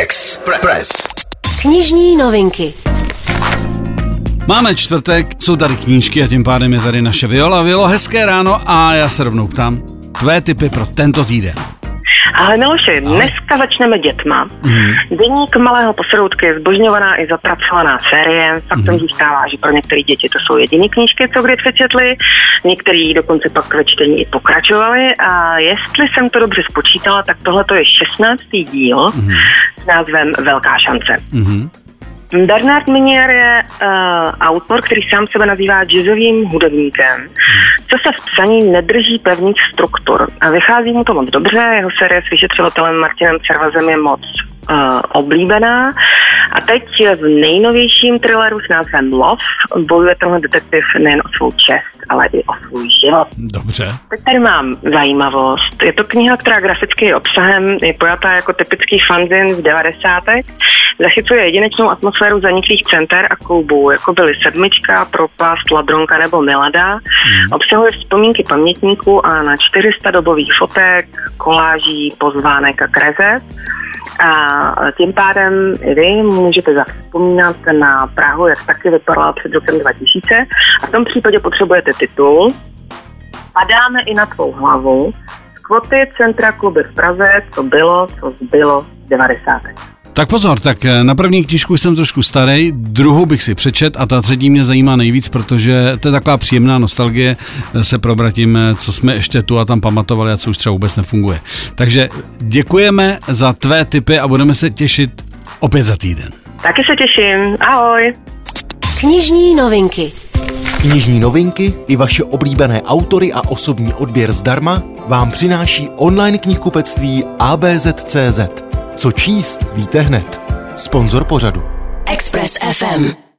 Express. Knižní novinky. Máme čtvrtek, jsou tady knížky a tím pádem je tady naše Viola. Violo, hezké ráno a já se rovnou ptám. Tvé typy pro tento týden. Ale Miloši, dneska začneme dětma. Mm. Deník malého posroutky je zbožňovaná i zapracovaná série. Faktem mm. zůstává, že pro některé děti to jsou jediné knížky, co kdy přečetli. Některý dokonce pak ve čtení i pokračovali. A jestli jsem to dobře spočítala, tak tohle je 16. díl mm. s názvem Velká šance. Mm. Bernard Minier je uh, autor, který sám sebe nazývá jazzovým hudebníkem, co se v psaní nedrží pevných struktur. A vychází mu to moc dobře, jeho série s vyšetřovatelem Martinem Cervazem je moc uh, oblíbená. A teď v nejnovějším thrilleru s názvem Love bojuje tenhle detektiv nejen o svou čest, ale i o svůj život. Dobře. Teď tady mám zajímavost. Je to kniha, která graficky obsahem je pojatá jako typický fanzin z 90. Zachycuje jedinečnou atmosféru zaniklých center a klubů, jako byly Sedmička, Propast, Ladronka nebo Milada. Hmm. Obsahuje vzpomínky pamětníků a na 400 dobových fotek, koláží, pozvánek a krezet. A tím pádem i vy můžete zavzpomínat na Prahu, jak taky vypadala před rokem 2000. A v tom případě potřebujete titul. Padáme i na tvou hlavu. Skvoty Centra kluby v Praze, co bylo, co zbylo 90. Tak pozor, tak eh, na první knížku jsem trošku starý, druhou bych si přečet a ta třetí mě zajímá nejvíc, protože to je taková příjemná nostalgie eh, se probratím, eh, co jsme ještě tu a tam pamatovali a co už třeba vůbec nefunguje. Takže děkujeme za tvé tipy a budeme se těšit opět za týden. Taky se těším. Ahoj. Knižní novinky. Knižní novinky i vaše oblíbené autory a osobní odběr zdarma vám přináší online knihkupectví ABZ.cz. Co číst, víte hned. Sponzor pořadu. Express FM.